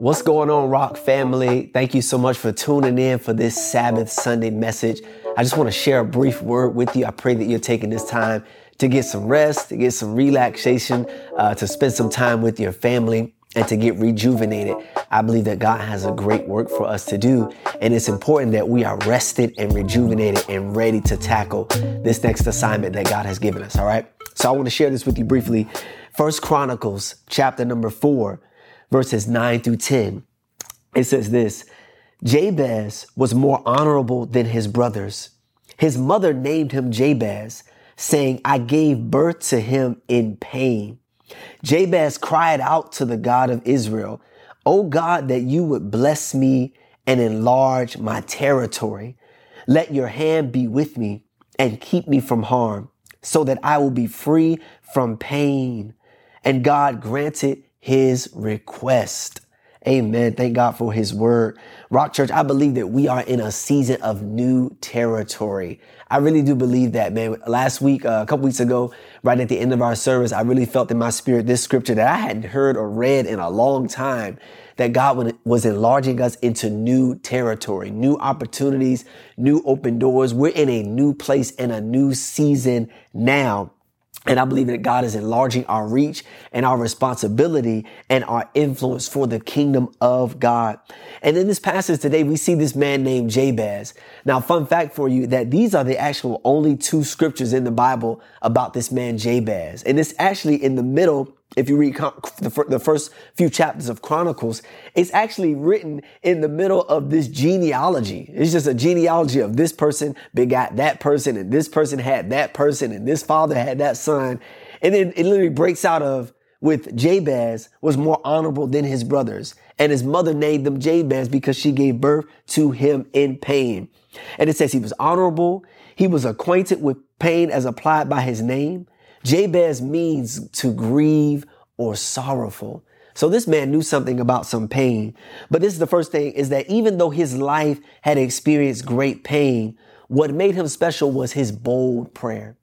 What's going on, Rock family? Thank you so much for tuning in for this Sabbath Sunday message. I just want to share a brief word with you. I pray that you're taking this time to get some rest, to get some relaxation, uh, to spend some time with your family, and to get rejuvenated. I believe that God has a great work for us to do, and it's important that we are rested and rejuvenated and ready to tackle this next assignment that God has given us. All right. So I want to share this with you briefly. First Chronicles chapter number four verses 9 through 10. It says this Jabez was more honorable than his brothers. His mother named him Jabez, saying, I gave birth to him in pain. Jabez cried out to the God of Israel, O God, that you would bless me and enlarge my territory. Let your hand be with me and keep me from harm so that I will be free from pain. And God granted his request. Amen. Thank God for his word. Rock Church, I believe that we are in a season of new territory. I really do believe that, man. Last week, uh, a couple weeks ago, right at the end of our service, I really felt in my spirit this scripture that I hadn't heard or read in a long time that God was enlarging us into new territory, new opportunities, new open doors. We're in a new place and a new season now. And I believe that God is enlarging our reach and our responsibility and our influence for the kingdom of God. And in this passage today, we see this man named Jabez. Now, fun fact for you that these are the actual only two scriptures in the Bible about this man Jabez. And it's actually in the middle if you read the first few chapters of Chronicles, it's actually written in the middle of this genealogy. It's just a genealogy of this person begot that person, and this person had that person, and this father had that son. And then it literally breaks out of with Jabez was more honorable than his brothers. And his mother named them Jabez because she gave birth to him in pain. And it says he was honorable. He was acquainted with pain as applied by his name. Jabez means to grieve or sorrowful. So this man knew something about some pain. But this is the first thing is that even though his life had experienced great pain, what made him special was his bold prayer.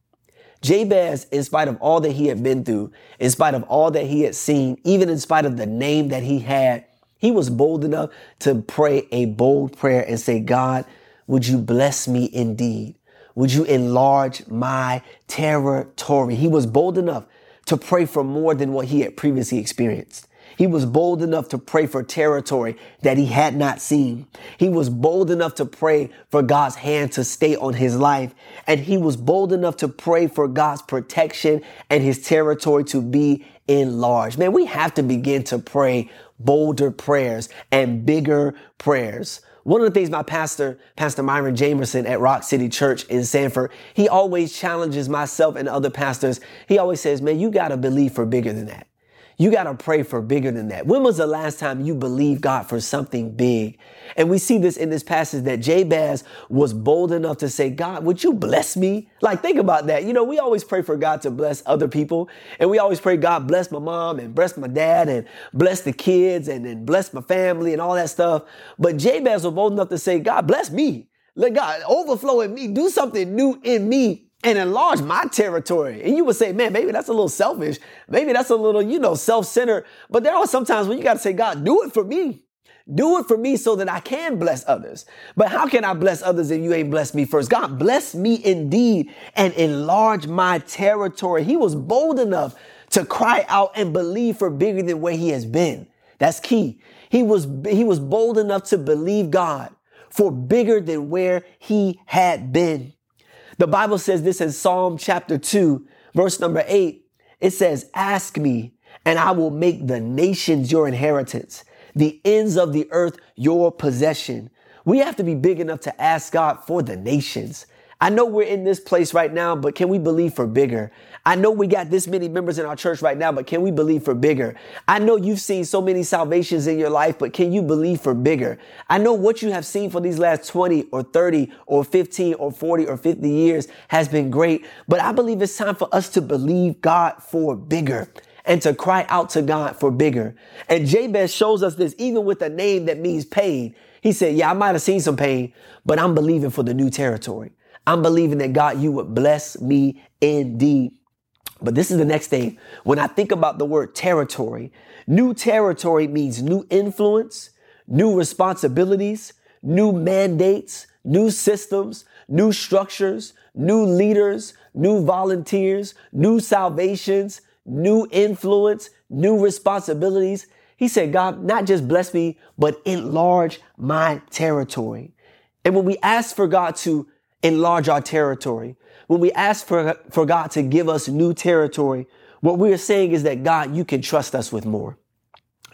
Jabez, in spite of all that he had been through, in spite of all that he had seen, even in spite of the name that he had, he was bold enough to pray a bold prayer and say, God, would you bless me indeed? Would you enlarge my territory? He was bold enough to pray for more than what he had previously experienced. He was bold enough to pray for territory that he had not seen. He was bold enough to pray for God's hand to stay on his life. And he was bold enough to pray for God's protection and his territory to be enlarged. Man, we have to begin to pray bolder prayers and bigger prayers. One of the things my pastor, Pastor Myron Jamerson at Rock City Church in Sanford, he always challenges myself and other pastors. He always says, man, you got to believe for bigger than that. You got to pray for bigger than that. When was the last time you believed God for something big? And we see this in this passage that Jabez was bold enough to say, God, would you bless me? Like, think about that. You know, we always pray for God to bless other people. And we always pray, God, bless my mom and bless my dad and bless the kids and then bless my family and all that stuff. But Jabez was bold enough to say, God, bless me. Let God overflow in me. Do something new in me and enlarge my territory. And you would say, man, maybe that's a little selfish. Maybe that's a little, you know, self-centered. But there are some times when you got to say, God, do it for me. Do it for me so that I can bless others. But how can I bless others if you ain't blessed me first? God, bless me indeed and enlarge my territory. He was bold enough to cry out and believe for bigger than where he has been. That's key. He was, he was bold enough to believe God for bigger than where he had been. The Bible says this in Psalm chapter 2, verse number 8. It says, Ask me, and I will make the nations your inheritance, the ends of the earth your possession. We have to be big enough to ask God for the nations. I know we're in this place right now, but can we believe for bigger? I know we got this many members in our church right now, but can we believe for bigger? I know you've seen so many salvations in your life, but can you believe for bigger? I know what you have seen for these last 20 or 30 or 15 or 40 or 50 years has been great, but I believe it's time for us to believe God for bigger and to cry out to God for bigger. And Jabez shows us this even with a name that means pain. He said, yeah, I might have seen some pain, but I'm believing for the new territory. I'm believing that God, you would bless me indeed. But this is the next thing. When I think about the word territory, new territory means new influence, new responsibilities, new mandates, new systems, new structures, new leaders, new volunteers, new salvations, new influence, new responsibilities. He said, God, not just bless me, but enlarge my territory. And when we ask for God to enlarge our territory, when we ask for, for God to give us new territory, what we are saying is that God, you can trust us with more.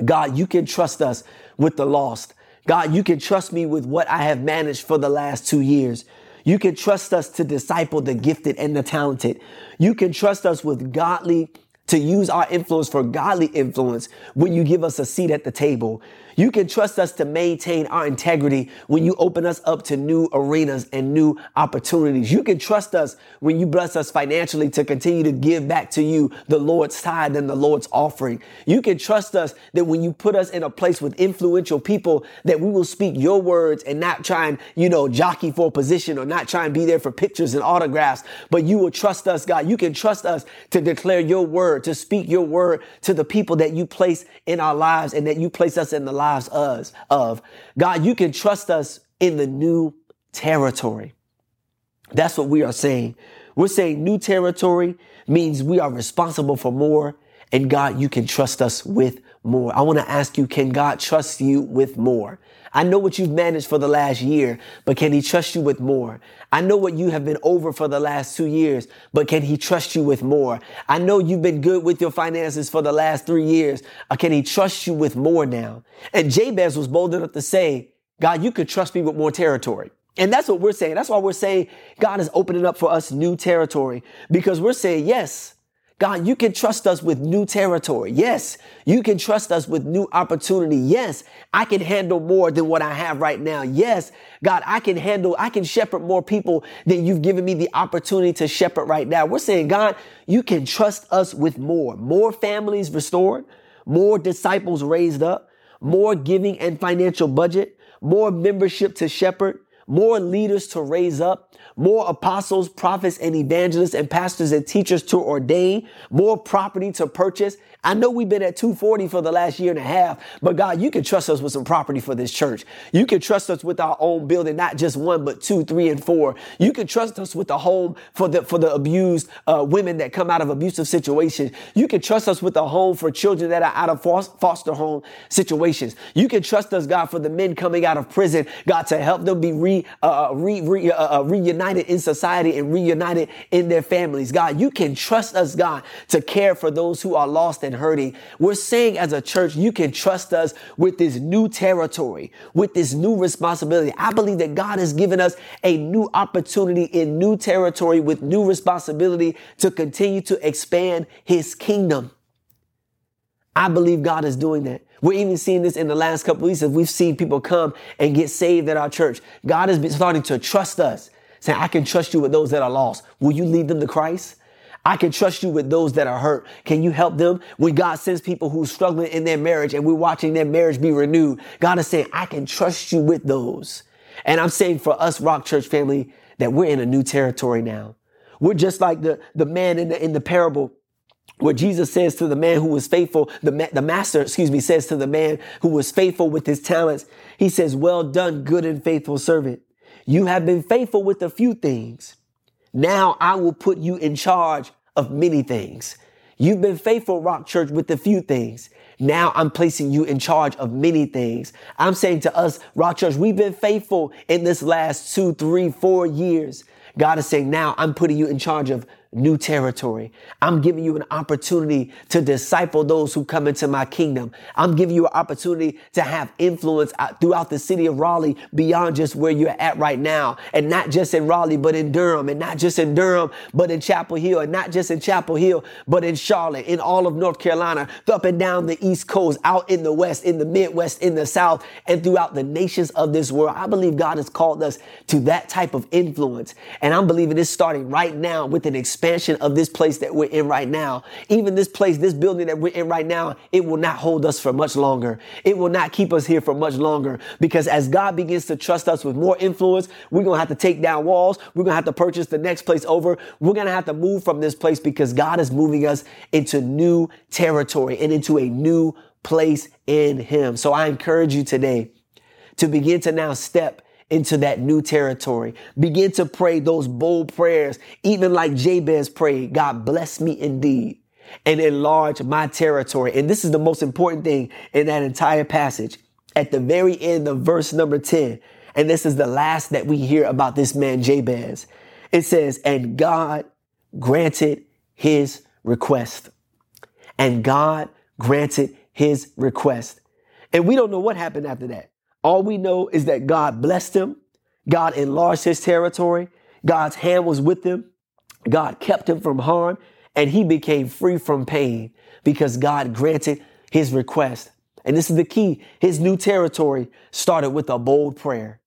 God, you can trust us with the lost. God, you can trust me with what I have managed for the last two years. You can trust us to disciple the gifted and the talented. You can trust us with godly to use our influence for godly influence when you give us a seat at the table. You can trust us to maintain our integrity when you open us up to new arenas and new opportunities. You can trust us when you bless us financially to continue to give back to you the Lord's tithe and the Lord's offering. You can trust us that when you put us in a place with influential people that we will speak your words and not try and, you know, jockey for position or not try and be there for pictures and autographs, but you will trust us, God. You can trust us to declare your word, to speak your word to the people that you place in our lives and that you place us in the lives us of. God, you can trust us in the new territory. That's what we are saying. We're saying new territory means we are responsible for more. And God, you can trust us with more. I want to ask you, can God trust you with more? I know what you've managed for the last year, but can he trust you with more? I know what you have been over for the last two years, but can he trust you with more? I know you've been good with your finances for the last three years. Uh, can he trust you with more now? And Jabez was bold enough to say, God, you could trust me with more territory. And that's what we're saying. That's why we're saying God is opening up for us new territory because we're saying, yes, God, you can trust us with new territory. Yes, you can trust us with new opportunity. Yes, I can handle more than what I have right now. Yes, God, I can handle, I can shepherd more people than you've given me the opportunity to shepherd right now. We're saying, God, you can trust us with more, more families restored, more disciples raised up, more giving and financial budget, more membership to shepherd, more leaders to raise up, more apostles, prophets, and evangelists and pastors and teachers to ordain, more property to purchase, I know we've been at 240 for the last year and a half, but God, you can trust us with some property for this church. You can trust us with our own building, not just one, but two, three, and four. You can trust us with a home for the, for the abused uh, women that come out of abusive situations. You can trust us with a home for children that are out of foster home situations. You can trust us, God, for the men coming out of prison, God, to help them be re, uh, uh re, re, uh, uh, reunited in society and reunited in their families. God, you can trust us, God, to care for those who are lost and hurting. We're saying as a church, you can trust us with this new territory, with this new responsibility. I believe that God has given us a new opportunity in new territory with new responsibility to continue to expand his kingdom. I believe God is doing that. We're even seeing this in the last couple weeks as we've seen people come and get saved at our church. God has been starting to trust us, saying, I can trust you with those that are lost. Will you lead them to Christ? I can trust you with those that are hurt. Can you help them? When God sends people who's struggling in their marriage and we're watching their marriage be renewed, God is saying, I can trust you with those. And I'm saying for us, Rock Church family, that we're in a new territory now. We're just like the, the man in the, in the parable where Jesus says to the man who was faithful, the, the master, excuse me, says to the man who was faithful with his talents, he says, well done, good and faithful servant. You have been faithful with a few things. Now I will put you in charge of many things. You've been faithful, Rock Church, with a few things. Now I'm placing you in charge of many things. I'm saying to us, Rock Church, we've been faithful in this last two, three, four years. God is saying, now I'm putting you in charge of new territory. I'm giving you an opportunity to disciple those who come into my kingdom. I'm giving you an opportunity to have influence throughout the city of Raleigh beyond just where you're at right now. And not just in Raleigh, but in Durham. And not just in Durham, but in Chapel Hill. And not just in Chapel Hill, but in Charlotte, in all of North Carolina, up and down the East Coast, out in the West, in the Midwest, in the South, and throughout the nations of this world. I believe God has called us to that type of influence. And I'm believing it's starting right now with an experience expansion of this place that we're in right now, even this place, this building that we're in right now, it will not hold us for much longer. It will not keep us here for much longer because as God begins to trust us with more influence, we're going to have to take down walls. We're going to have to purchase the next place over. We're going to have to move from this place because God is moving us into new territory and into a new place in Him. So I encourage you today to begin to now step into that new territory. Begin to pray those bold prayers, even like Jabez prayed, God bless me indeed and enlarge my territory. And this is the most important thing in that entire passage. At the very end of verse number 10, and this is the last that we hear about this man Jabez. It says, and God granted his request. And God granted his request. And we don't know what happened after that. All we know is that God blessed him. God enlarged his territory. God's hand was with him. God kept him from harm and he became free from pain because God granted his request. And this is the key. His new territory started with a bold prayer.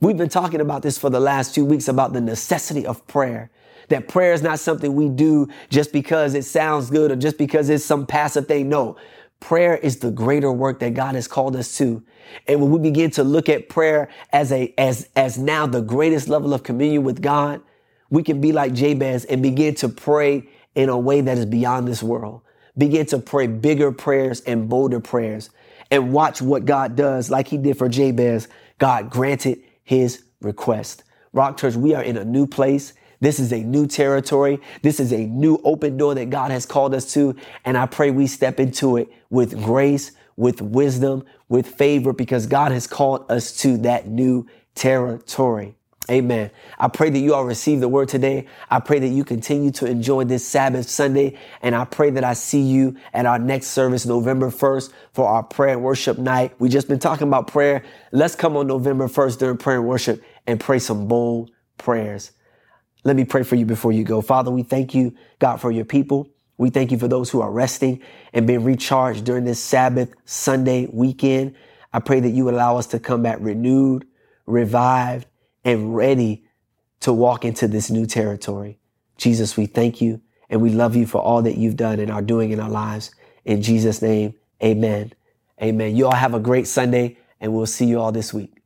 We've been talking about this for the last two weeks about the necessity of prayer. That prayer is not something we do just because it sounds good or just because it's some passive thing. No, Prayer is the greater work that God has called us to. And when we begin to look at prayer as a, as, as now the greatest level of communion with God, we can be like Jabez and begin to pray in a way that is beyond this world. Begin to pray bigger prayers and bolder prayers and watch what God does like he did for Jabez. God granted his request. Rock Church, we are in a new place. This is a new territory. This is a new open door that God has called us to. And I pray we step into it with grace, with wisdom, with favor, because God has called us to that new territory. Amen. I pray that you all receive the word today. I pray that you continue to enjoy this Sabbath Sunday. And I pray that I see you at our next service, November 1st, for our prayer and worship night. We just been talking about prayer. Let's come on November 1st during prayer and worship and pray some bold prayers. Let me pray for you before you go. Father, we thank you, God, for your people. We thank you for those who are resting and being recharged during this Sabbath Sunday weekend. I pray that you allow us to come back renewed, revived, and ready to walk into this new territory. Jesus, we thank you and we love you for all that you've done and are doing in our lives. In Jesus' name, amen. Amen. You all have a great Sunday and we'll see you all this week.